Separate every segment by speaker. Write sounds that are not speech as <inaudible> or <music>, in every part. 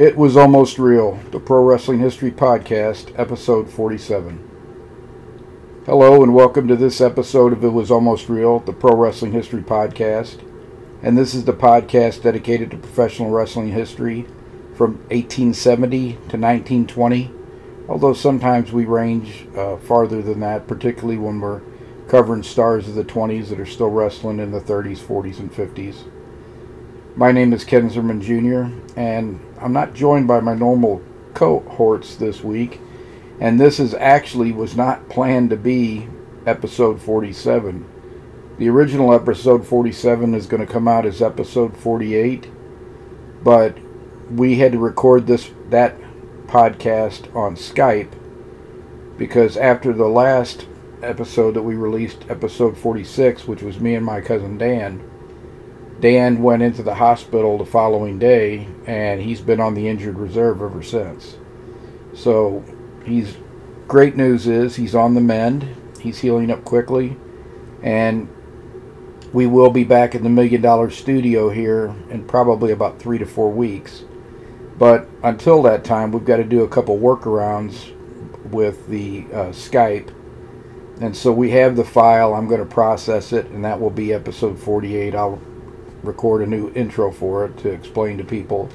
Speaker 1: It was almost real, the Pro Wrestling History Podcast, episode 47. Hello, and welcome to this episode of It Was Almost Real, the Pro Wrestling History Podcast. And this is the podcast dedicated to professional wrestling history from 1870 to 1920, although sometimes we range uh, farther than that, particularly when we're covering stars of the 20s that are still wrestling in the 30s, 40s, and 50s. My name is Ken Zimmerman Jr., and I'm not joined by my normal cohorts this week, and this is actually was not planned to be episode 47. The original episode 47 is going to come out as episode 48, but we had to record this that podcast on Skype because after the last episode that we released, episode 46, which was me and my cousin Dan, Dan went into the hospital the following day, and he's been on the injured reserve ever since. So, he's great news is he's on the mend. He's healing up quickly, and we will be back in the Million Dollar Studio here in probably about three to four weeks. But until that time, we've got to do a couple workarounds with the uh, Skype. And so we have the file. I'm going to process it, and that will be episode 48. I'll record a new intro for it to explain to people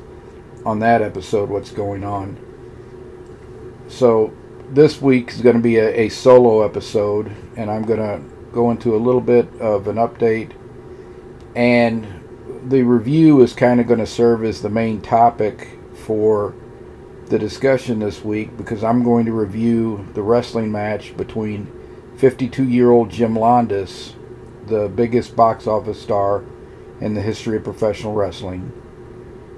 Speaker 1: on that episode what's going on. So this week is going to be a, a solo episode, and I'm going to go into a little bit of an update. And the review is kind of going to serve as the main topic for the discussion this week because I'm going to review the wrestling match between 52 year old Jim Londos, the biggest box office star in the history of professional wrestling,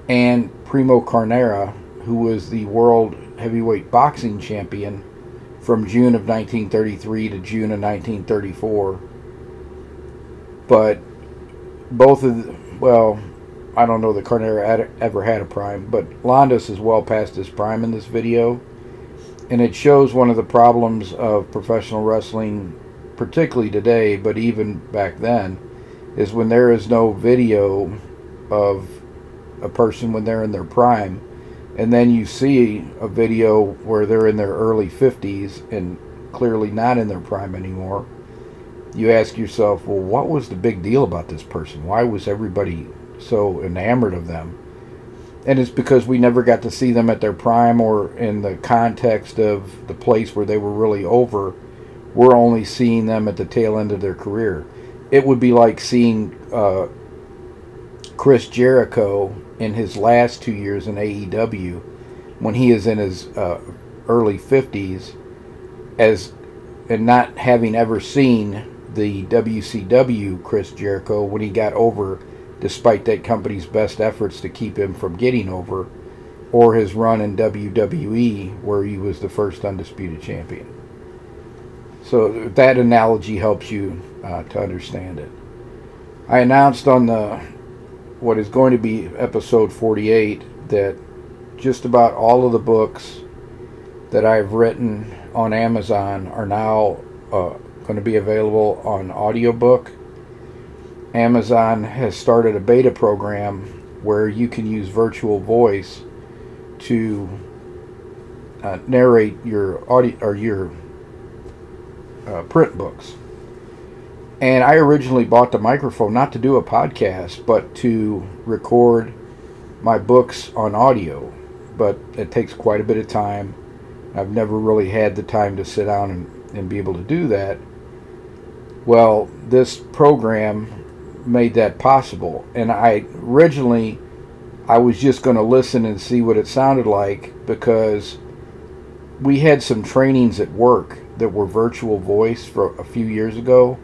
Speaker 1: and Primo Carnera, who was the world heavyweight boxing champion from June of 1933 to June of 1934. But both of the, well, I don't know that Carnera ever had a prime, but Londos is well past his prime in this video. And it shows one of the problems of professional wrestling, particularly today, but even back then, is when there is no video of a person when they're in their prime, and then you see a video where they're in their early 50s and clearly not in their prime anymore. You ask yourself, well, what was the big deal about this person? Why was everybody so enamored of them? And it's because we never got to see them at their prime or in the context of the place where they were really over. We're only seeing them at the tail end of their career it would be like seeing uh, Chris Jericho in his last two years in AEW when he is in his uh, early 50s as and not having ever seen the WCW Chris Jericho when he got over despite that company's best efforts to keep him from getting over or his run in WWE where he was the first undisputed champion. So that analogy helps you uh, to understand it. I announced on the what is going to be episode 48 that just about all of the books that I've written on Amazon are now uh, going to be available on audiobook. Amazon has started a beta program where you can use virtual voice to uh, narrate your audio or your uh, print books. And I originally bought the microphone not to do a podcast, but to record my books on audio. But it takes quite a bit of time. I've never really had the time to sit down and, and be able to do that. Well, this program made that possible. And I originally, I was just going to listen and see what it sounded like because we had some trainings at work that were virtual voice for a few years ago,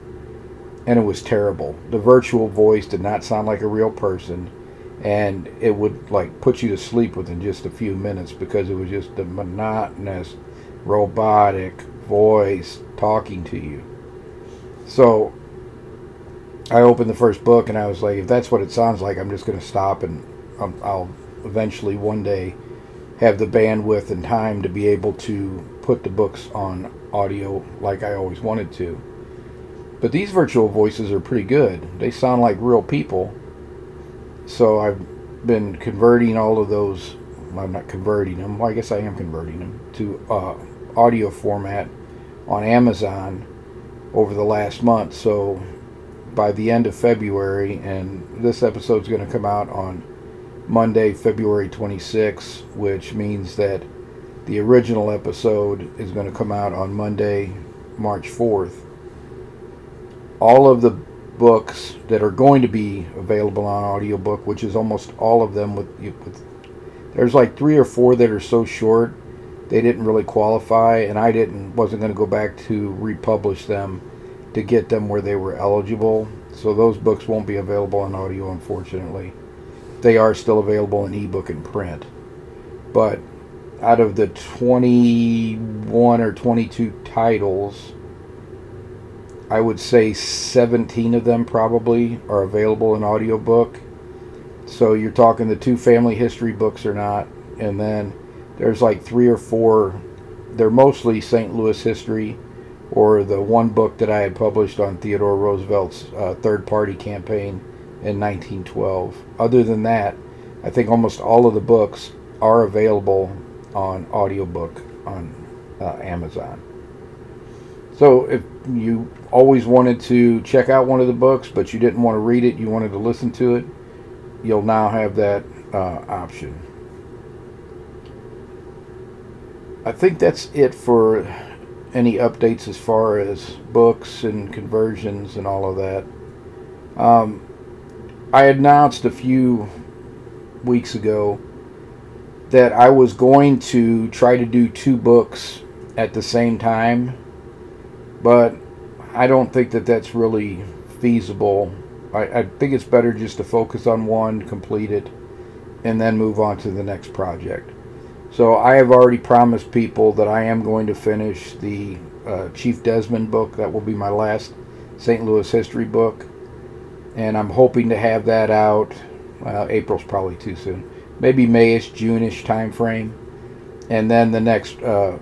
Speaker 1: and it was terrible. The virtual voice did not sound like a real person, and it would like put you to sleep within just a few minutes because it was just the monotonous, robotic voice talking to you. So I opened the first book and I was like, if that's what it sounds like, I'm just going to stop and um, I'll eventually one day have the bandwidth and time to be able to put the books on audio like I always wanted to. But these virtual voices are pretty good. They sound like real people. So I've been converting all of those I'm not converting them. Well, I guess I am converting them to uh, audio format on Amazon over the last month. So by the end of February, and this episode is going to come out on Monday, February 26, which means that the original episode is going to come out on Monday, March 4th. All of the books that are going to be available on audiobook, which is almost all of them with, with there's like three or four that are so short they didn't really qualify and I didn't wasn't going to go back to republish them to get them where they were eligible. So those books won't be available on audio unfortunately. They are still available in ebook and print. But out of the 21 or 22 titles, I would say 17 of them probably are available in audiobook. So you're talking the two family history books or not, and then there's like three or four. They're mostly St. Louis history, or the one book that I had published on Theodore Roosevelt's uh, third party campaign in 1912. Other than that, I think almost all of the books are available on audiobook on uh, Amazon. So if you always wanted to check out one of the books, but you didn't want to read it, you wanted to listen to it, you'll now have that uh, option. I think that's it for any updates as far as books and conversions and all of that. Um, I announced a few weeks ago that I was going to try to do two books at the same time but I don't think that that's really feasible. I, I think it's better just to focus on one, complete it, and then move on to the next project. So I have already promised people that I am going to finish the uh, Chief Desmond book. That will be my last St. Louis history book. And I'm hoping to have that out. Well, April's probably too soon. Maybe Mayish, Juneish time frame. And then the next uh,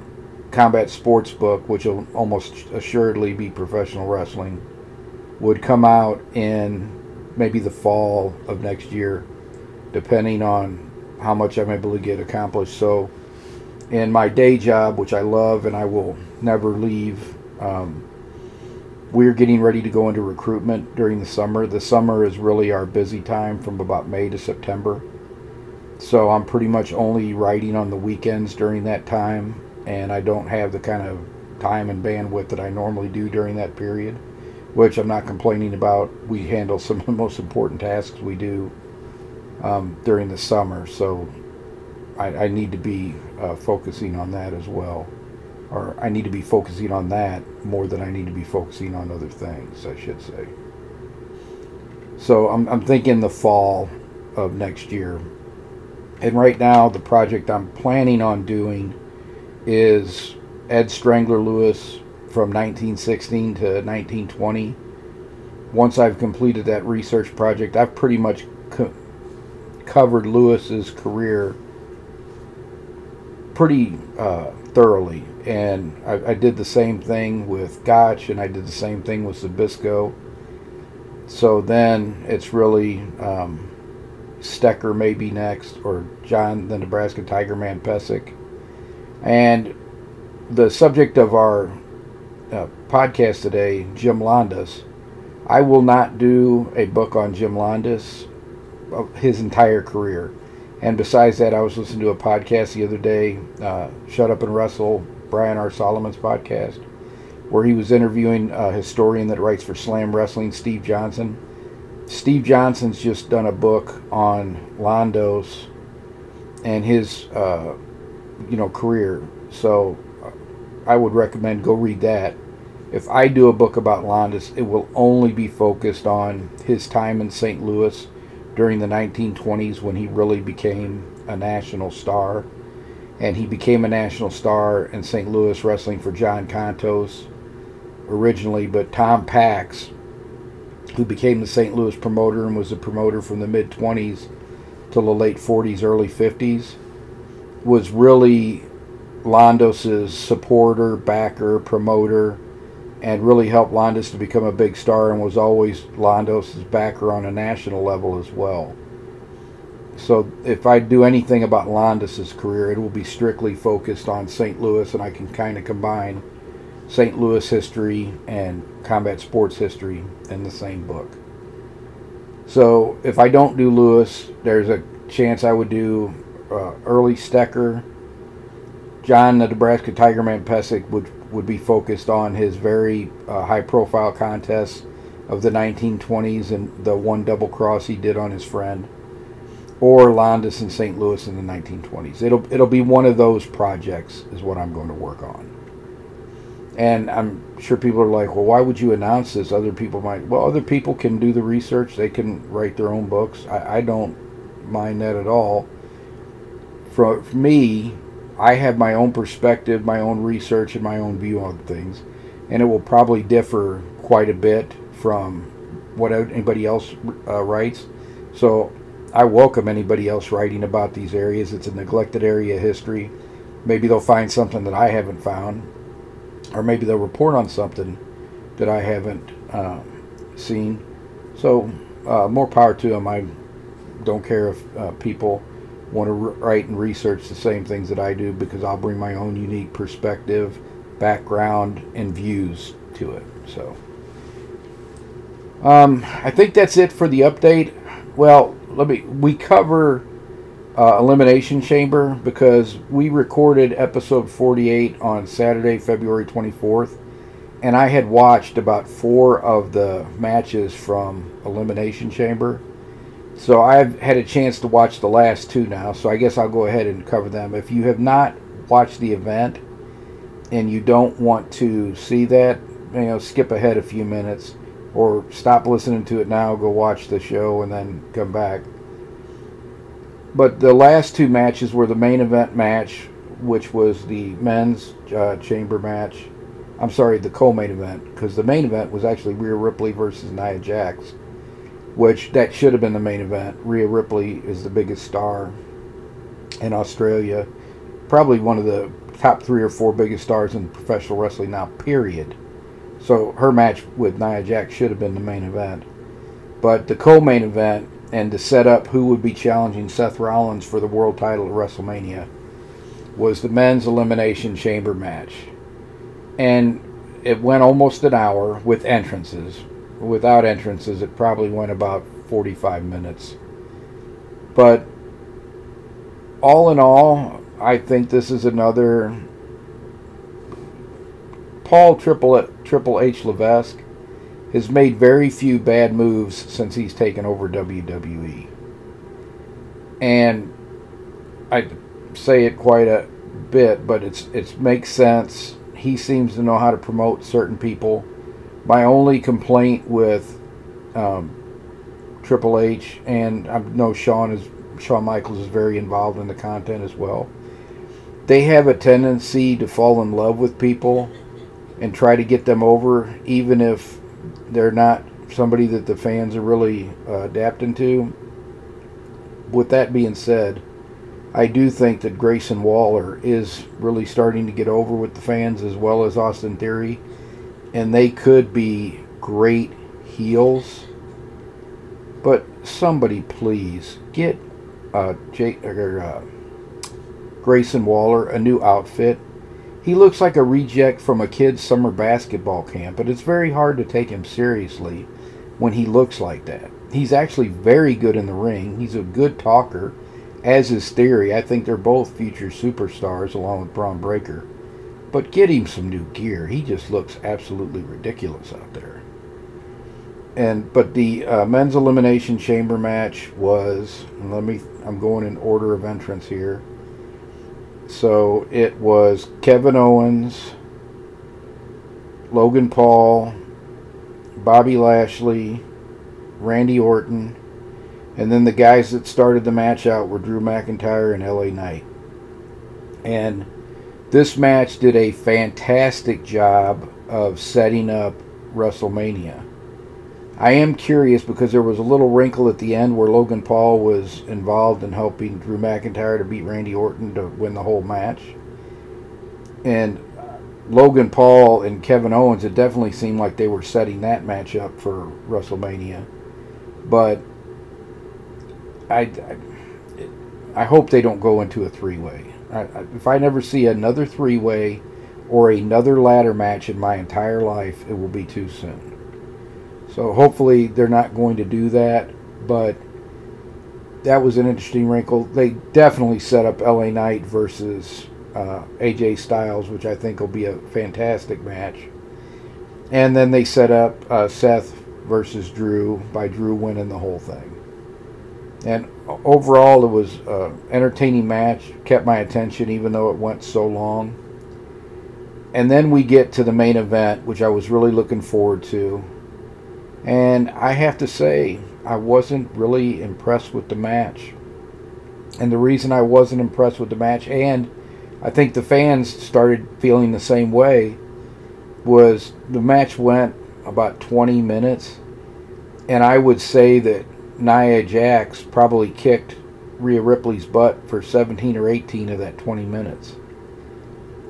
Speaker 1: combat sports book, which will almost assuredly be professional wrestling, would come out in maybe the fall of next year, depending on how much I'm able to get accomplished. So, in my day job, which I love and I will never leave, um, we're getting ready to go into recruitment during the summer. The summer is really our busy time from about May to September. So I'm pretty much only writing on the weekends during that time and I don't have the kind of time and bandwidth that I normally do during that period, which I'm not complaining about. We handle some of the most important tasks we do um, during the summer, so I, I need to be uh, focusing on that as well. Or I need to be focusing on that more than I need to be focusing on other things, I should say. So I'm, I'm thinking the fall of next year. And right now, the project I'm planning on doing is Ed Strangler Lewis from 1916 to 1920. Once I've completed that research project, I've pretty much co- covered Lewis's career pretty uh, thoroughly. And I, I, did the same thing with Gotch, and I did the same thing with Zbyszko. So then it's really um, Stecher maybe next, or John the Nebraska Tiger Man Pesek and the subject of our uh, podcast today, Jim Londos, I will not do a book on Jim Londos, his entire career. And besides that, I was listening to a podcast the other day, uh, Shut Up and Wrestle, Brian R. Solomon's podcast, where he was interviewing a historian that writes for Slam Wrestling, Steve Johnson. Steve Johnson's just done a book on Londos and his uh, you know career. So uh, I would recommend go read that. If I do a book about Londos, it will only be focused on his time in St. Louis during the 1920s when he really became a national star. And he became a national star in St. Louis wrestling for John Contos originally, but Tom Packs, who became the St. Louis promoter and was a promoter from the mid 20s till the late 40s, early 50s, was really Londos's supporter, backer, promoter, and really helped Londos to become a big star and was always Londos's backer on a national level as well. so if I do anything about Londos's career, it will be strictly focused on St. Louis, and I can kind of combine St. Louis history and combat sports history in the same book. So if I don't do Lewis, there's a chance I would do uh, early Stecher. John, the Nebraska Tigerman Pesek, would would be focused on his very uh, high-profile contests of the 1920s and the one double cross he did on his friend, or Londos in St. Louis in the 1920s. It'll it'll be one of those projects is what I'm going to work on. And I'm sure people are like, well, why would you announce this? Other people might. Well, other people can do the research. They can write their own books. I, I don't mind that at all. For, for me, I have my own perspective, my own research, and my own view on things, and it will probably differ quite a bit from what anybody else uh, writes. So I welcome anybody else writing about these areas. It's a neglected area of history. Maybe they'll find something that I haven't found, or maybe they'll report on something that I haven't um, seen. So uh, more power to them. I don't care if uh, people want to write and research the same things that I do because I'll bring my own unique perspective, background, and views to it. So um, I think that's it for the update. Well, let me we cover uh, Elimination Chamber because we recorded episode 48 on Saturday, February 24th, and I had watched about four of the matches from Elimination Chamber so I've had a chance to watch the last two now, so I guess I'll go ahead and cover them. If you have not watched the event and you don't want to see that, you know, skip ahead a few minutes or stop listening to it now, go watch the show and then come back. But the last two matches were the main event match, which was the men's uh, chamber match. I'm sorry, the co-main event, because the main event was actually Rhea Ripley versus Nia Jax which that should have been the main event. Rhea Ripley is the biggest star in Australia, probably one of the top three or four biggest stars in professional wrestling now. Period. So her match with Nia Jax should have been the main event, but the co-main event and to set up who would be challenging Seth Rollins for the world title at WrestleMania was the men's elimination chamber match, and it went almost an hour with entrances without entrances, it probably went about 45 minutes. But all in all, I think this is another Paul Triple Triple H Levesque has made very few bad moves since he's taken over WWE. And I say it quite a bit, but it's it makes sense. He seems to know how to promote certain people my only complaint with um, Triple H, and I know Shawn is Shawn Michaels is very involved in the content as well. They have a tendency to fall in love with people and try to get them over, even if they're not somebody that the fans are really uh, adapting to. With that being said, I do think that Grayson Waller is really starting to get over with the fans as well as Austin Theory and they could be great heels. But somebody please get uh, or, uh, Grayson Waller a new outfit. He looks like a reject from a kid's summer basketball camp, but it's very hard to take him seriously when he looks like that. He's actually very good in the ring. He's a good talker, as is Theory. I think they're both future superstars along with Bron Breakker. But get him some new gear. He just looks absolutely ridiculous out there. And but the uh, men's elimination chamber match was. Let me. I'm going in order of entrance here. So it was Kevin Owens, Logan Paul, Bobby Lashley, Randy Orton, and then the guys that started the match out were Drew McIntyre and LA Knight. And this match did a fantastic job of setting up WrestleMania. I am curious because there was a little wrinkle at the end where Logan Paul was involved in helping Drew McIntyre to beat Randy Orton to win the whole match. And Logan Paul and Kevin Owens, it definitely seemed like they were setting that match up for WrestleMania. But I, I hope they don't go into a three way. If I never see another three way or another ladder match in my entire life, it will be too soon. So hopefully they're not going to do that, but that was an interesting wrinkle. They definitely set up LA Knight versus uh, AJ Styles, which I think will be a fantastic match. And then they set up uh, Seth versus Drew by Drew winning the whole thing. And overall, it was an entertaining match. Kept my attention, even though it went so long. And then we get to the main event, which I was really looking forward to. And I have to say, I wasn't really impressed with the match. And the reason I wasn't impressed with the match, and I think the fans started feeling the same way, was the match went about 20 minutes. And I would say that Nia Jax probably kicked Rhea Ripley's butt for 17 or 18 of that 20 minutes.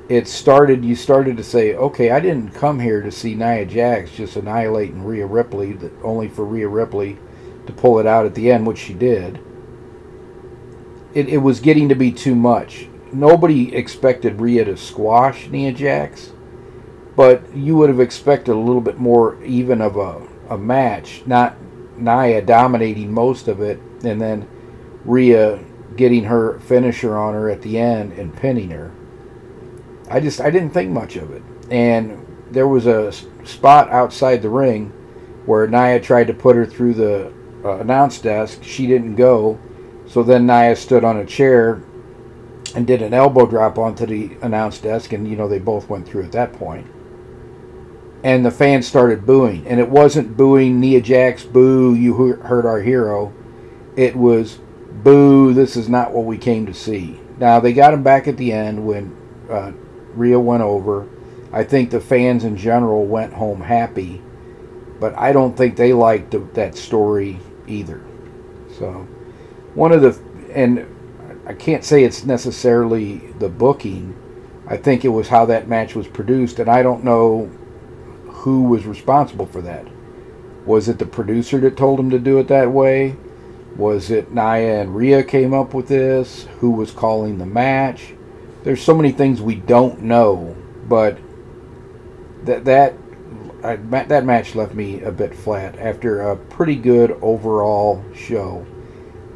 Speaker 1: It started, you started to say, okay, I didn't come here to see Nia Jax just annihilating Rhea Ripley, that only for Rhea Ripley to pull it out at the end, which she did. It, it was getting to be too much. Nobody expected Rhea to squash Nia Jax, but you would have expected a little bit more even of a, a match, not Nia dominating most of it, and then Rhea getting her finisher on her at the end and pinning her. I just I didn't think much of it, and there was a spot outside the ring where Nia tried to put her through the uh, announce desk. She didn't go, so then Nia stood on a chair and did an elbow drop onto the announce desk, and you know they both went through at that point and the fans started booing. And it wasn't booing Nia Jax, boo, you hurt our hero. It was boo, this is not what we came to see. Now, they got him back at the end when uh, Rhea went over. I think the fans in general went home happy, but I don't think they liked the, that story either. So, one of the, and I can't say it's necessarily the booking. I think it was how that match was produced, and I don't know who was responsible for that. Was it the producer that told him to do it that way? Was it Nia and Rhea came up with this? Who was calling the match? There's so many things we don't know, but that that I, that match left me a bit flat after a pretty good overall show.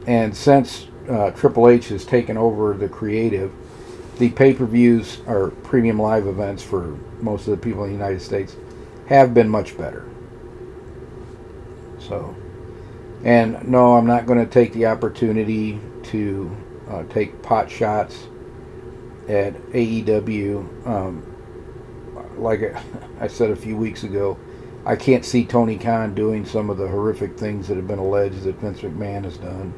Speaker 1: And since uh, Triple H has taken over the creative, the pay-per-views are premium live events for most of the people in the United States have been much better. So, and no, I'm not going to take the opportunity to uh, take pot shots at AEW. Um, like <laughs> I said a few weeks ago, I can't see Tony Khan doing some of the horrific things that have been alleged that Vince McMahon has done.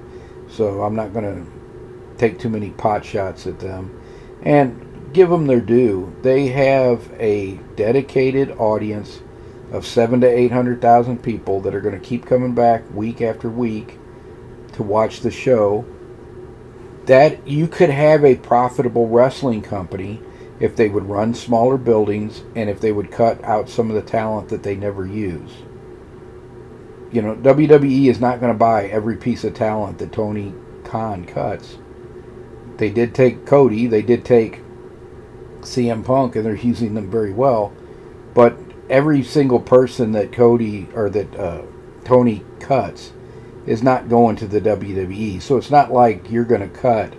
Speaker 1: So I'm not going to take too many pot shots at them. And give them their due. They have a dedicated audience of seven to eight hundred thousand people that are going to keep coming back week after week to watch the show. That you could have a profitable wrestling company if they would run smaller buildings and if they would cut out some of the talent that they never use. You know, WWE is not going to buy every piece of talent that Tony Khan cuts. They did take Cody, they did take CM Punk and they're using them very well. But every single person that Cody or that uh, Tony cuts is not going to the WWE. So it's not like you're going to cut.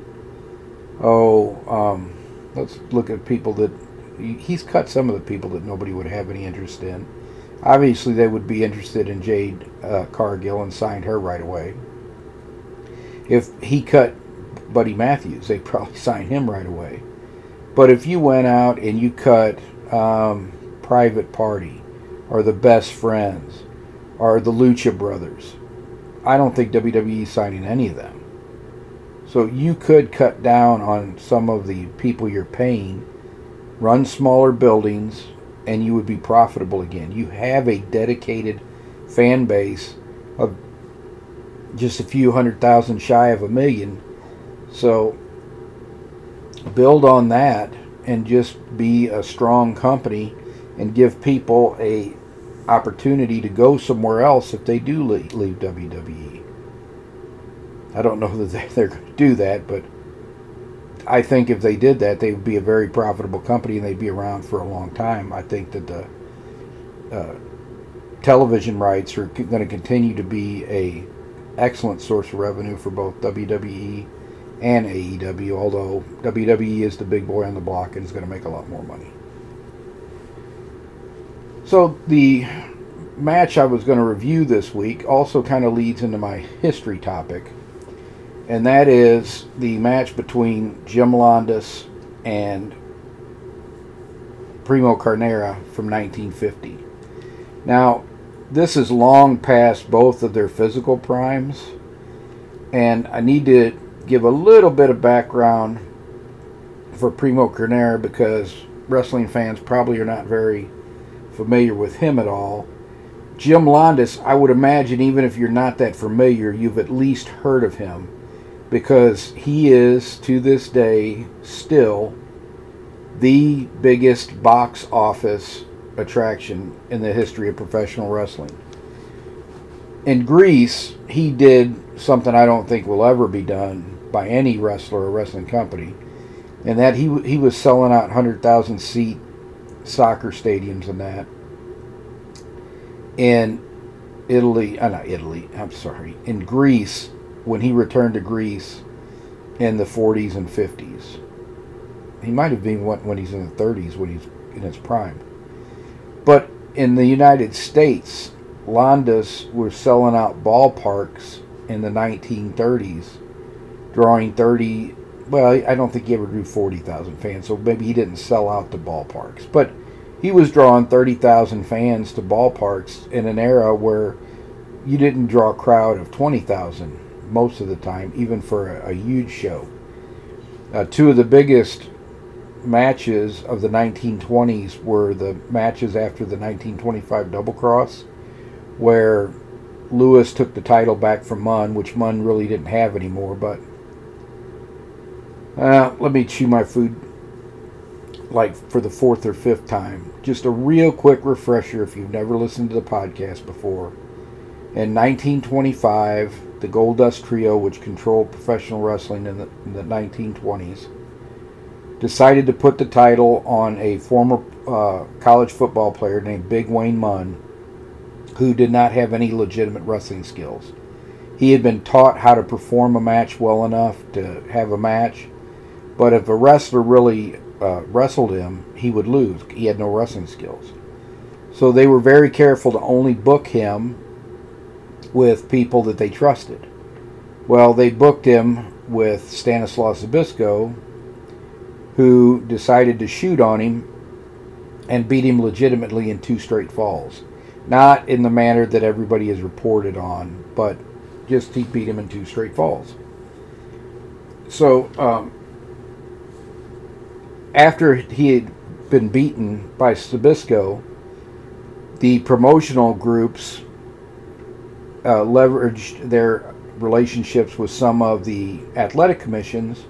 Speaker 1: Oh, um, let's look at people that he's cut some of the people that nobody would have any interest in. Obviously, they would be interested in Jade uh, Cargill and signed her right away. If he cut Buddy Matthews, they'd <laughs> probably sign him right away. But if you went out and you cut um, Private Party or the Best Friends or the Lucha Brothers, I don't think WWE is signing any of them. So you could cut down on some of the people you're paying, run smaller buildings, and you would be profitable again. You have a dedicated fan base of just a few hundred thousand shy of a million. So build on that and just be a strong company and give people a opportunity to go somewhere else if they do leave, leave WWE. I don't know <laughs> that they're going to do that, but I think if they did that, they would be a very profitable company and they'd be around for a long time. I think that the uh, television rights are going to continue to be a excellent source of revenue for both WWE and AEW, although WWE is the big boy on the block and is going to make a lot more money. So the match I was going to review this week also kind of leads into my history topic, and that is the match between Jim Londos and Primo Carnera from 1950. Now, this is long past both of their physical primes, and I need to give a little bit of background for Primo Carnera because wrestling fans probably are not very familiar with him at all. Jim Londos, I would imagine, even if you're not that familiar, you've at least heard of him because he is, to this day, still the biggest box office attraction in the history of professional wrestling. In Greece, he did something I don't think will ever be done by any wrestler or wrestling company, and that he he was selling out hundred thousand seat soccer stadiums and that. In Italy, uh, not Italy, I'm sorry, in Greece, when he returned to Greece in the 40s and 50s. He might have been when he's in the 30s, when he's in his prime. But in the United States, Londos were selling out ballparks in the 1930s, drawing 30. Well, I don't think he ever drew 40,000 fans, so maybe he didn't sell out the ballparks. But he was drawing 30,000 fans to ballparks in an era where you didn't draw a crowd of 20,000 most of the time, even for a, a huge show. Uh, two of the biggest matches of the 1920s were the matches after the 1925 Double Cross, where Lewis took the title back from Munn, which Munn really didn't have anymore. But uh, let me chew my food like for the fourth or fifth time. Just a real quick refresher if you've never listened to the podcast before. In 1925, the Gold Dust Trio, which controlled professional wrestling in the, in the 1920s, decided to put the title on a former uh, college football player named Big Wayne Munn, who did not have any legitimate wrestling skills. He had been taught how to perform a match well enough to have a match, but if a wrestler really uh, wrestled him, he would lose. He had no wrestling skills. So they were very careful to only book him with people that they trusted. Well, they booked him with Stanislaus Zbyszko, who decided to shoot on him and beat him legitimately in two straight falls. Not in the manner that everybody has reported on, but just he beat him in two straight falls. So, um, after he had been beaten by Zbyszko, the promotional groups uh, leveraged their relationships with some of the athletic commissions,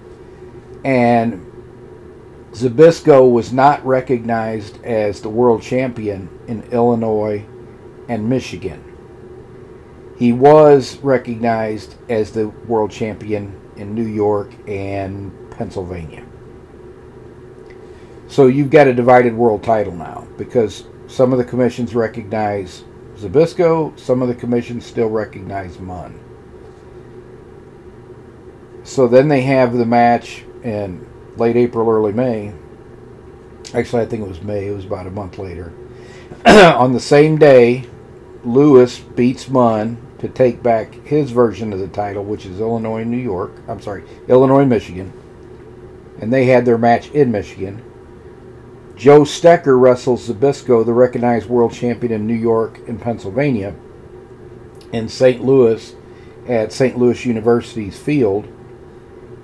Speaker 1: and Zbyszko was not recognized as the world champion in Illinois and Michigan. He was recognized as the world champion in New York and Pennsylvania. So you've got a divided world title now because some of the commissions recognize Zbyszko, some of the commissions still recognize Munn. So then they have the match in late April, early May. Actually, I think it was May. It was about a month later. <clears throat> On the same day, Lewis beats Munn to take back his version of the title, which is Illinois New York. I'm sorry, Illinois Michigan. And they had their match in Michigan. Joe Stecher wrestles Zbyszko, the recognized world champion in New York and Pennsylvania, in St. Louis at St. Louis University's field.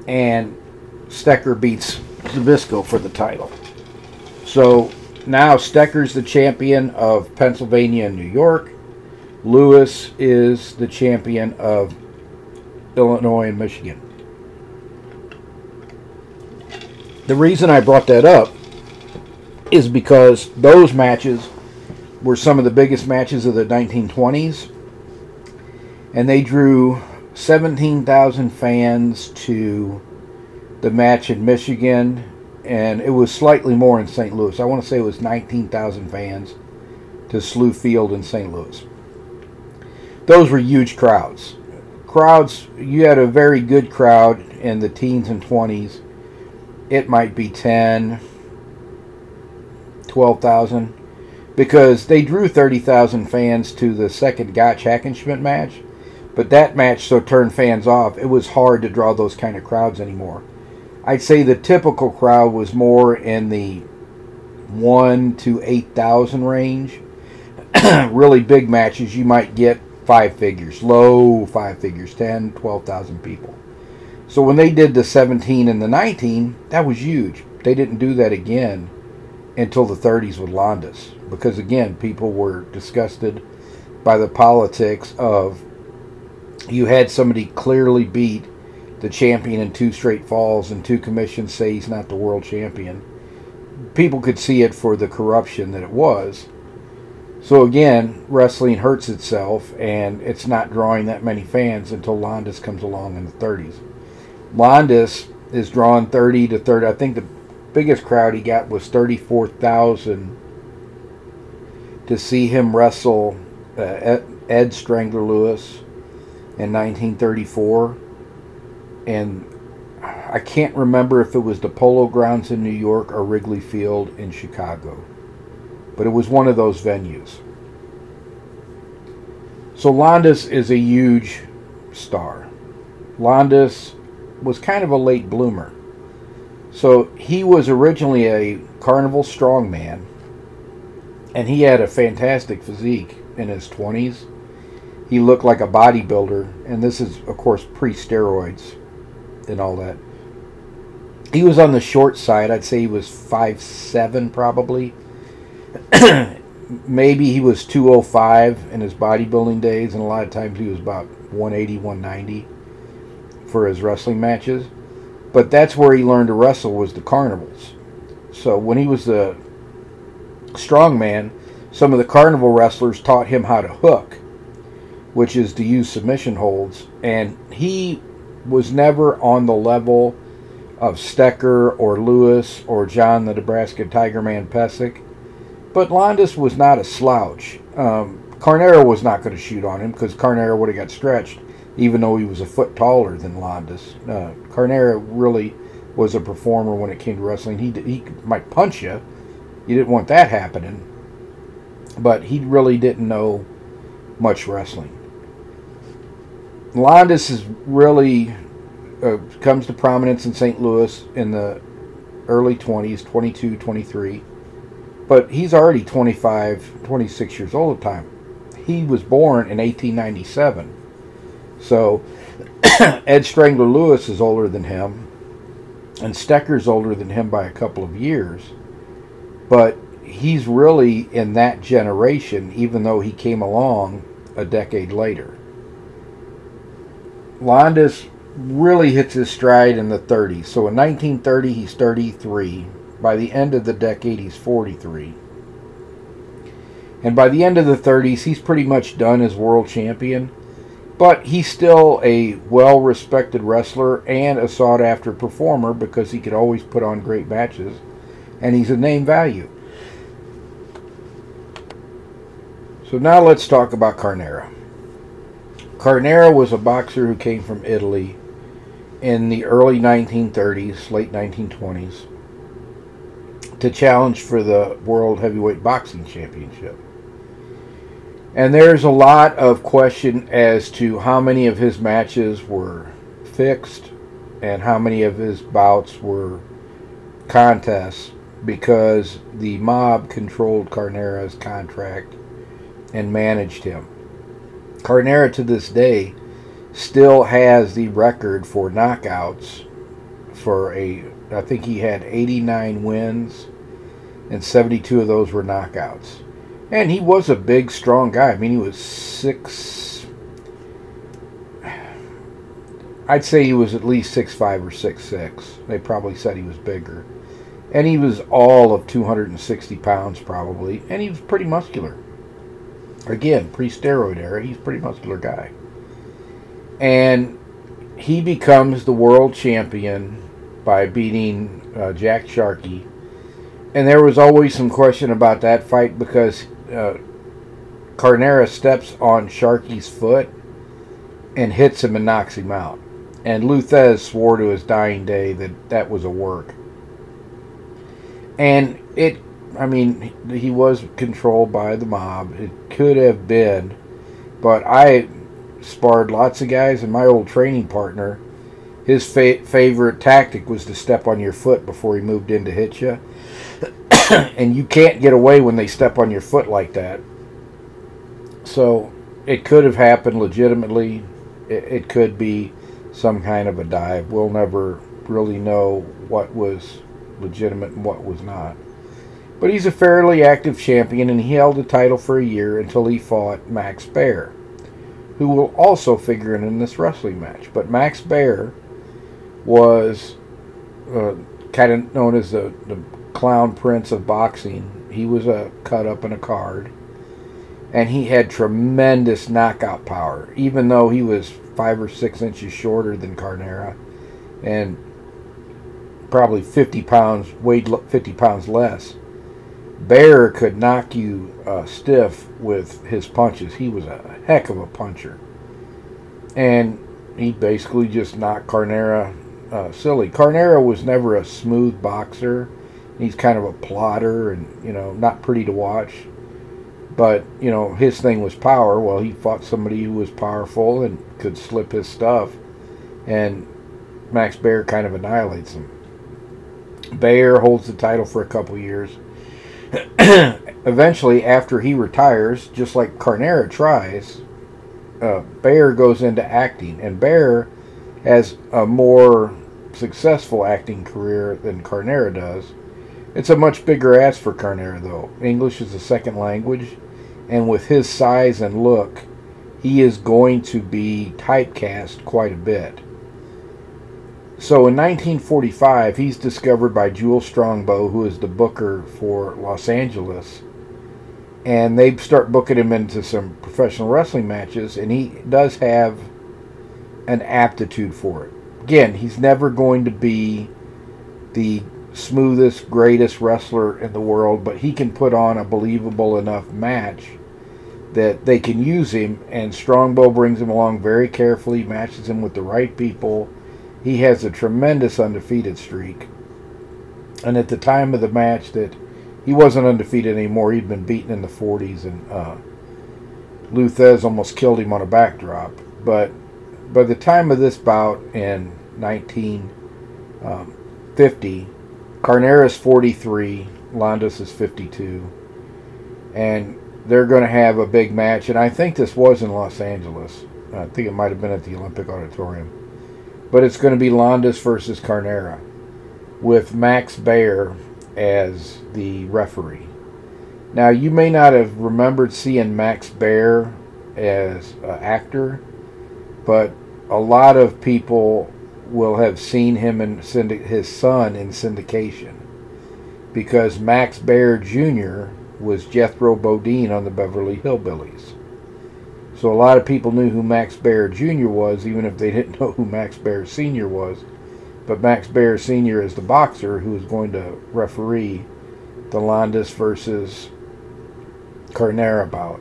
Speaker 1: And Stecher beats Zbyszko for the title. So now Stecher's the champion of Pennsylvania and New York. Lewis is the champion of Illinois and Michigan. The reason I brought that up is because those matches were some of the biggest matches of the 1920s, and they drew 17,000 fans to the match in Michigan, and it was slightly more in St. Louis. I want to say it was 19,000 fans to SLU Field in St. Louis. Those were huge crowds. Crowds, you had a very good crowd in the teens and 20s. It might be 10, 12,000 because they drew 30,000 fans to the second Gotch Hackenschmidt match. But that match so turned fans off, it was hard to draw those kind of crowds anymore. I'd say the typical crowd was more in the 1 to 8,000 range. <clears throat> really big matches, you might get five figures, low five figures, 10, 12,000 people. So when they did the 17 and the 19, that was huge. They didn't do that again until the 30s with Londos. Because again, people were disgusted by the politics of you had somebody clearly beat the champion in two straight falls and two commissions say he's not the world champion. People could see it for the corruption that it was. So again, wrestling hurts itself and it's not drawing that many fans until Londos comes along in the 30s. Londos is drawing 30 to 30. I think the biggest crowd he got was 34,000 to see him wrestle uh, Ed Strangler Lewis in 1934. And I can't remember if it was the Polo Grounds in New York or Wrigley Field in Chicago. But it was one of those venues. So Londos is a huge star. Londos was kind of a late bloomer. So he was originally a carnival strongman, and he had a fantastic physique in his 20s he looked like a bodybuilder, and this is, of course, pre steroids and all that. He was on the short side. I'd say he was five seven, probably. <clears throat> Maybe he was 205 in his bodybuilding days, and a lot of times he was about 180, 190 for his wrestling matches. But that's where he learned to wrestle was the carnivals. So when he was a strongman, some of the carnival wrestlers taught him how to hook which is to use submission holds, and he was never on the level of Stecher or Lewis or John the Nebraska Tiger Man Pesek. But Londos was not a slouch. Um, Carnera was not going to shoot on him because Carnera would have got stretched, even though he was a foot taller than Londos. Uh, Carnera really was a performer when it came to wrestling. He, he might punch you. You didn't want that happening. But he really didn't know much wrestling. Londos is really uh, comes to prominence in St. Louis in the early 20s, 22, 23. But he's already 25, 26 years old at the time. He was born in 1897. So <coughs> Ed Strangler Lewis is older than him, and Stecher's older than him by a couple of years. But he's really in that generation, even though he came along a decade later. Londos really hits his stride in the 30s. So in 1930, he's 33. By the end of the decade, he's 43. And by the end of the 30s, he's pretty much done as world champion. But he's still a well respected wrestler and a sought after performer because he could always put on great matches. And he's a name value. So now let's talk about Carnera. Carnera was a boxer who came from Italy in the early 1930s, late 1920s, to challenge for the World Heavyweight Boxing Championship. And there's a lot of question as to how many of his matches were fixed and how many of his bouts were contests because the mob controlled Carnera's contract and managed him. Carnera to this day still has the record for knockouts for a I think he had 89 wins and 72 of those were knockouts. And he was a big strong guy. I mean he was 6 I'd say he was at least six five or six six. They probably said he was bigger. And he was all of 260 pounds probably and he was pretty muscular. Again, pre-steroid era, he's a pretty muscular guy. And he becomes the world champion by beating uh, Jack Sharkey. And there was always some question about that fight because uh, Carnera steps on Sharkey's foot and hits him and knocks him out. And Lou Thesz swore to his dying day that that was a work. And it, I mean, he was controlled by the mob. It could have been, but I sparred lots of guys, and my old training partner, his fa- favorite tactic was to step on your foot before he moved in to hit you. <coughs> and you can't get away when they step on your foot like that. So it could have happened legitimately. It, it could be some kind of a dive. We'll never really know what was legitimate and what was not. But he's a fairly active champion, and he held the title for a year until he fought Max Baer, who will also figure in, in this wrestling match. But Max Baer was uh, kind of known as the, the clown prince of boxing. He was a cut up in a card, and he had tremendous knockout power, even though he was five or six inches shorter than Carnera, and probably 50 pounds, weighed 50 pounds less. Baer could knock you uh, stiff with his punches. He was a heck of a puncher. And he basically just knocked Carnera uh, silly. Carnera was never a smooth boxer. He's kind of a plotter and, you know, not pretty to watch. But, you know, his thing was power. Well, he fought somebody who was powerful and could slip his stuff. And Max Baer kind of annihilates him. Baer holds the title for a couple years. <clears throat> Eventually, after he retires, just like Carnera tries, uh, goes into acting, and Baer has a more successful acting career than Carnera does. It's a much bigger ask for Carnera, though. English is a second language, and with his size and look, he is going to be typecast quite a bit. So in 1945, he's discovered by Jules Strongbow, who is the booker for Los Angeles. And they start booking him into some professional wrestling matches, and he does have an aptitude for it. Again, he's never going to be the smoothest, greatest wrestler in the world, but he can put on a believable enough match that they can use him. And Strongbow brings him along very carefully, matches him with the right people he has a tremendous undefeated streak. And at the time of the match, that he wasn't undefeated anymore. He'd been beaten in the 40s, and uh, Lou Thesz almost killed him on a backdrop. But by the time of this bout in 1950, Carnera's 43, Londos is 52, and they're going to have a big match. And I think this was in Los Angeles. I think it might have been at the Olympic Auditorium but it's going to be Londos versus Carnera with Max Baer as the referee. Now, you may not have remembered seeing Max Baer as an actor, but a lot of people will have seen him and his son in syndication because Max Baer Jr. was Jethro Bodine on the Beverly Hillbillies. So a lot of people knew who Max Baer Jr. was, even if they didn't <laughs> know who Max Baer Sr. was. But Max Baer Sr. is the boxer who is going to referee the Londos versus Carnera bout,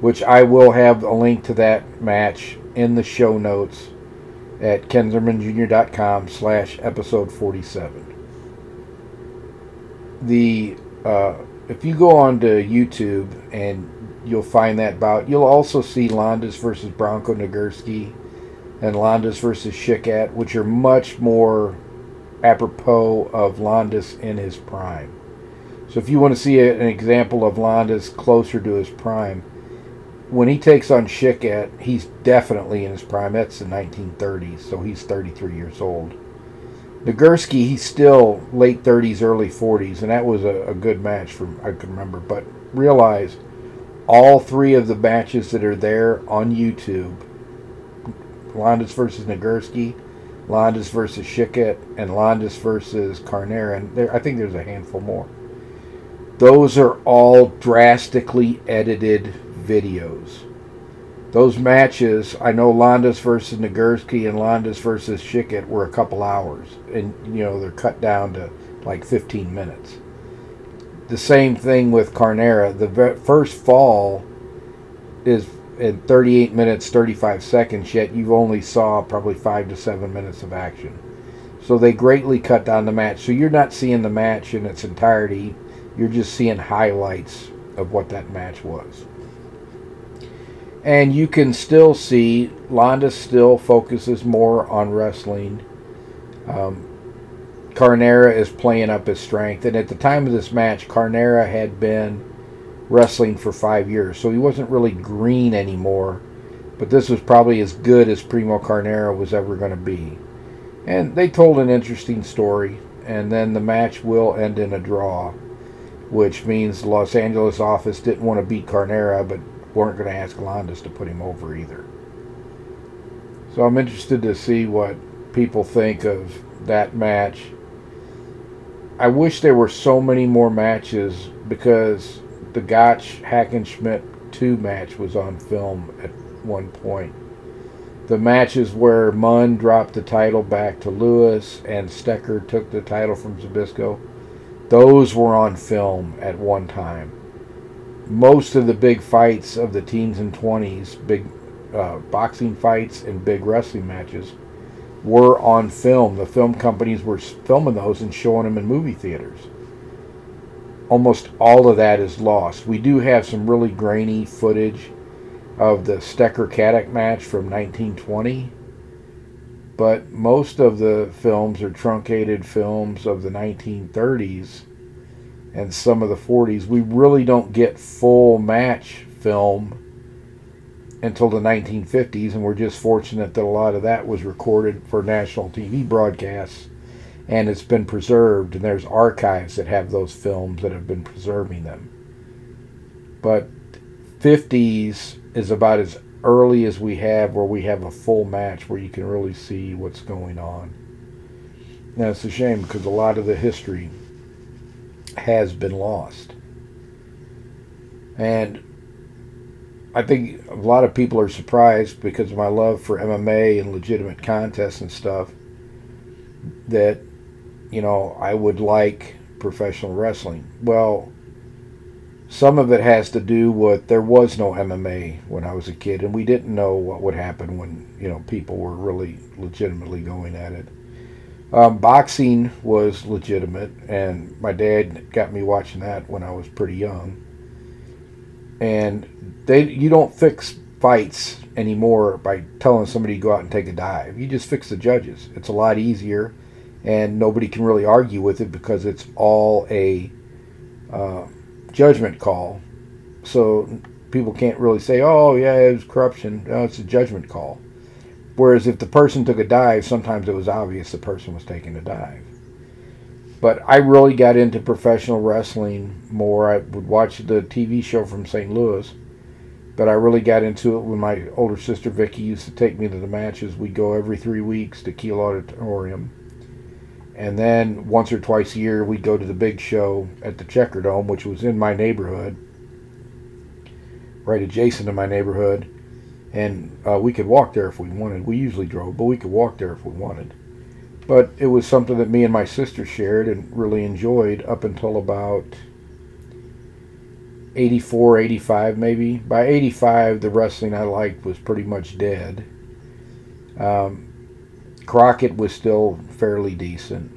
Speaker 1: which I will have a link to that match in the show notes at kenzermanjr.com slash episode 47. The uh, if you go on to YouTube and you'll find that bout. You'll also see Londos versus Bronco Nagurski and Londos versus Shikat, which are much more apropos of Londos in his prime. So if you want to see an example of Londos closer to his prime, when he takes on Shikat, he's definitely in his prime. That's the 1930s, so he's 33 years old. Nagurski, he's still late 30s, early 40s, and that was a, a good match from I can remember. But realize all three of the matches that are there on YouTube Londos versus Nagurski, Londos versus Shikat, and Londos versus Carnera. And there, I think there's a handful more. Those are all drastically edited videos. those matches, I know Londos versus Nagurski and Londos versus Shikat were a couple hours, and you know they're cut down to like 15 minutes. The same thing with Carnera. The first fall is in 38 minutes 35 seconds. Yet you only saw probably five to seven minutes of action. So they greatly cut down the match. So you're not seeing the match in its entirety. You're just seeing highlights of what that match was. And you can still see Londos still focuses more on wrestling. Um, Carnera is playing up his strength. And at the time of this match, Carnera had been wrestling for five years, so he wasn't really green anymore. But this was probably as good as Primo Carnera was ever going to be. And they told an interesting story, and then the match will end in a draw, which means Los Angeles office didn't want to beat Carnera, but weren't going to ask Londos to put him over either. So I'm interested to see what people think of that match. I wish there were so many more matches because the Gotch Hackenschmidt 2 match was on film at one point. The matches where Munn dropped the title back to Lewis and Stecher took the title from Zbyszko, those were on film at one time most of the big fights of the teens and 20s, big uh, boxing fights and big wrestling matches, were on film. The film companies were filming those and showing them in movie theaters. Almost all of that is lost. We do have some really grainy footage of the Stecher Caddock match from 1920, but most of the films are truncated films of the 1930s and some of the 40s, we really don't get full match film until the 1950s, and we're just fortunate that a lot of that was recorded for national TV broadcasts and it's been preserved, and there's archives that have those films that have been preserving them. But 50s is about as early as we have where we have a full match where you can really see what's going on. Now it's a shame because a lot of the history has been lost. And I think a lot of people are surprised because of my love for MMA and legitimate contests and stuff that, you know, I would like professional wrestling. Well, some of it has to do with there was no MMA when I was a kid, and we didn't know what would happen when, you know, people were really legitimately going at it. Um, boxing was legitimate, and my dad got me watching that when I was pretty young. And they, you don't fix fights anymore by telling somebody to go out and take a dive. You just fix the judges. It's a lot easier, and nobody can really argue with it because it's all a uh, judgment call. So people can't really say, "Oh, yeah, it was corruption." No, it's a judgment call. Whereas if the person took a dive, sometimes it was obvious the person was taking a dive. But I really got into professional wrestling more. I would watch the TV show from St. Louis, but I really got into it when my older sister Vicky used to take me to the matches. We'd go every three weeks to Kiel Auditorium. And then once or twice a year, we'd go to the big show at the Checker Dome, which was in my neighborhood, right adjacent to my neighborhood and uh, we could walk there if we wanted. We usually drove, but we could walk there if we wanted. But it was something that me and my sister shared and really enjoyed up until about 84, 85 maybe. By 85, the wrestling I liked was pretty much dead. Um, Crockett was still fairly decent.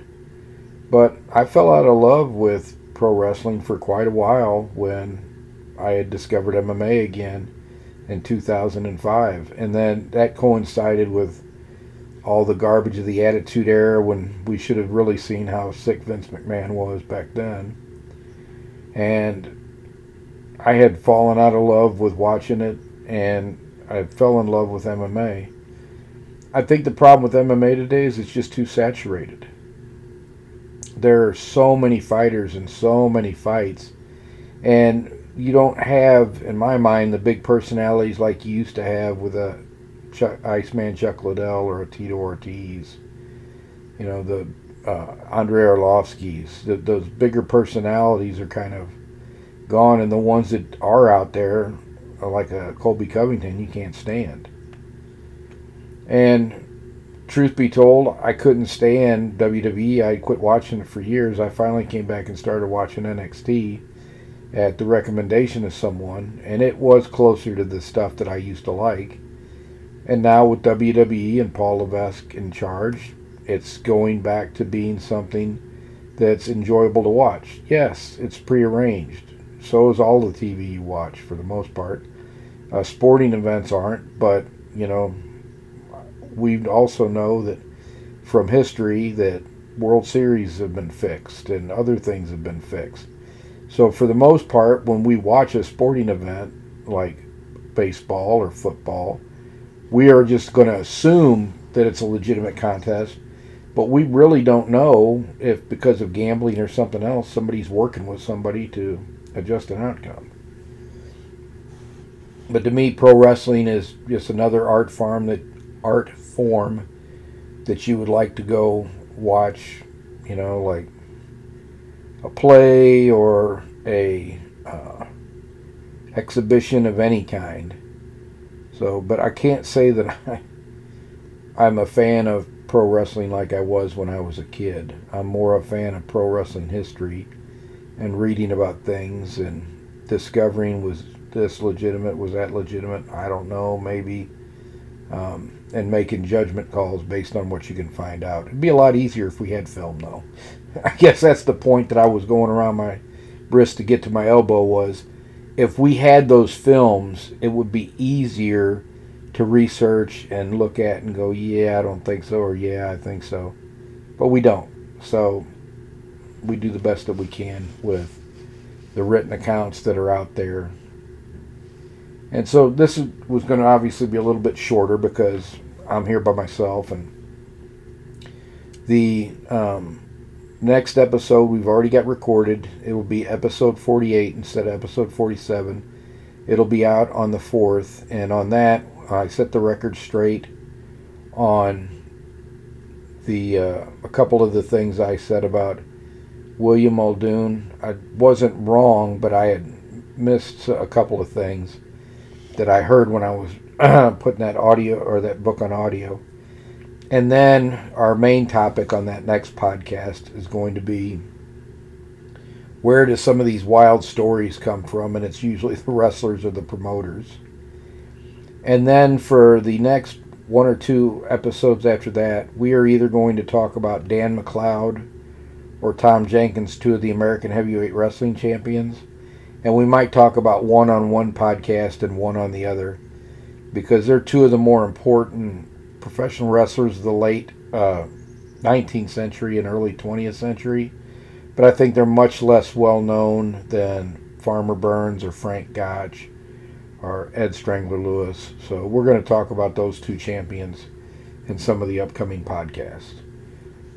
Speaker 1: But I fell out of love with pro wrestling for quite a while when I had discovered MMA again in 2005. And then that coincided with all the garbage of the Attitude Era when we should have really seen how sick Vince McMahon was back then. And I had fallen out of love with watching it, and I fell in love with MMA. I think the problem with MMA today is it's just too saturated. There are so many fighters and so many fights, and you don't have, in my mind, the big personalities like you used to have with a Chuck, Iceman Chuck Liddell or a Tito Ortiz. You know, the uh, Andrei Arlovskis. The, those bigger personalities are kind of gone, and the ones that are out there like a Colby Covington, you can't stand. And truth be told, I couldn't stand WWE. I quit watching it for years. I finally came back and started watching NXT at the recommendation of someone, and it was closer to the stuff that I used to like. And now with WWE and Paul Levesque in charge, it's going back to being something that's enjoyable to watch. Yes, it's prearranged. So is all the TV you watch for the most part. Uh, sporting events aren't, but you know, we also know that from history that World Series have been fixed and other things have been fixed. So for the most part, when we watch a sporting event like baseball or football, we are just going to assume that it's a legitimate contest, but we really don't know if because of gambling or something else, somebody's working with somebody to adjust an outcome. But to me, pro wrestling is just another art form that art form that you would like to go watch, you know, like a play or a uh, exhibition of any kind. So, but I can't say that <laughs> I, I'm a fan of pro wrestling like I was when I was a kid. I'm more a fan of pro wrestling history and reading about things and discovering was this legitimate, was that legitimate? I don't know, maybe. Um, and making judgment calls based on what you can find out. It'd be a lot easier if we had film, though. I guess that's the point that I was going around my wrist to get to my elbow was if we had those films, it would be easier to research and look at and go, yeah, I don't think so, or yeah, I think so. But we don't. So we do the best that we can with the written accounts that are out there. And so this was going to obviously be a little bit shorter because I'm here by myself and the um, next episode we've already got recorded. It will be episode 48 instead of episode 47. It'll be out on the 4th, and on that, I set the record straight on the uh, a couple of the things I said about William Muldoon. I wasn't wrong, but I had missed a couple of things that I heard when I was <clears throat> putting that audio or that book on audio. And then our main topic on that next podcast is going to be where do some of these wild stories come from? And it's usually <laughs> the wrestlers or the promoters. And then for the next one or two episodes after that, we are either going to talk about Dan McLeod or Tom Jenkins, two of the American Heavyweight Wrestling Champions. And we might talk about one on one podcast and one on the other because they're two of the more important professional wrestlers of the late uh, 19th century and early 20th century, but I think they're much less well known than Farmer Burns or Frank Gotch or Ed Strangler Lewis. So we're going to talk about those two champions in some of the upcoming podcasts.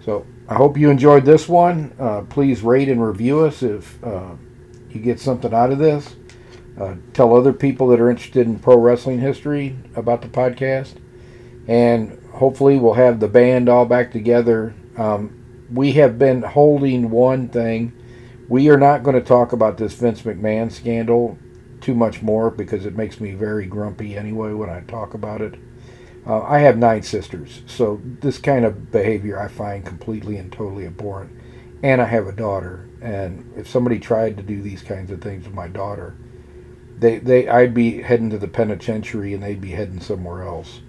Speaker 1: So I hope you enjoyed this one. Uh, please rate and review us if uh, you get something out of this. Uh, tell other people that are interested in pro wrestling history about the podcast and hopefully we'll have the band all back together. Um, we have been holding one thing. We are not going to talk about this Vince McMahon scandal too much more because it makes me very grumpy anyway when I talk about it. Uh, I have nine sisters, so this kind of behavior I find completely and totally abhorrent. And I have a daughter, and if somebody tried to do these kinds of things with my daughter, they, they I'd be heading to the penitentiary and they'd be heading somewhere else.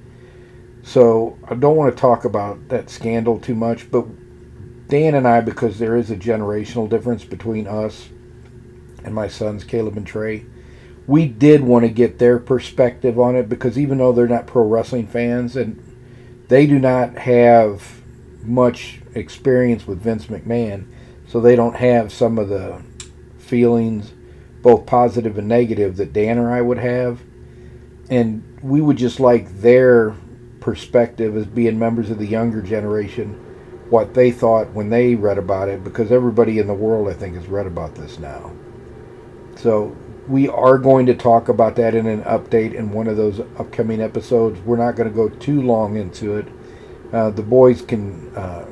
Speaker 1: So I don't want to talk about that scandal too much, but Dan and I, because there is a generational difference between us and my sons, Caleb and Trey, we did want to get their perspective on it because even though they're not pro wrestling fans and they do not have much experience with Vince McMahon, so they don't have some of the feelings, both positive and negative, that Dan or I would have. And we would just like their perspective as being members of the younger generation what they thought when they read about it because everybody in the world I think has read about this now. So we are going to talk about that in an update in one of those upcoming episodes. We're not going to go too long into it. Uh, the boys can uh,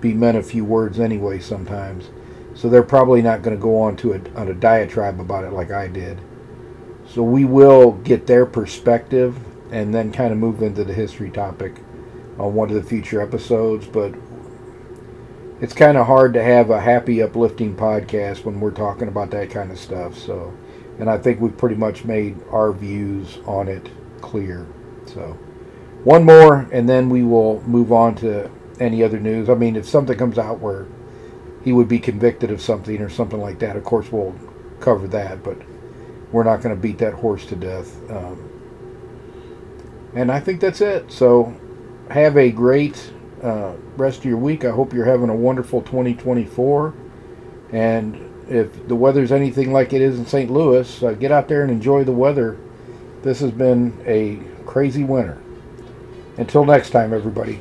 Speaker 1: be men a few words anyway sometimes, so they're probably not going to go on to a, on a diatribe about it like I did. So we will get their perspective and then kind of move into the history topic on one of the future episodes. But it's kind of hard to have a happy, uplifting podcast when we're talking about that kind of stuff. So, and I think we've pretty much made our views on it clear. So, one more, and then we will move on to any other news. I mean, if something comes out where he would be convicted of something or something like that, of course we'll cover that. But we're not going to beat that horse to death. Um, and I think that's it. So have a great uh, rest of your week. I hope you're having a wonderful 2024. And if the weather's anything like it is in St. Louis, uh, get out there and enjoy the weather. This has been a crazy winter. Until next time, everybody.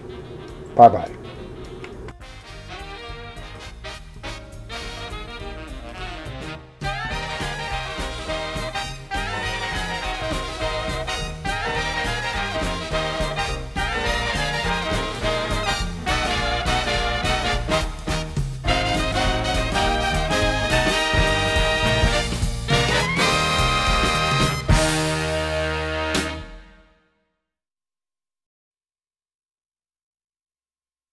Speaker 1: Bye bye.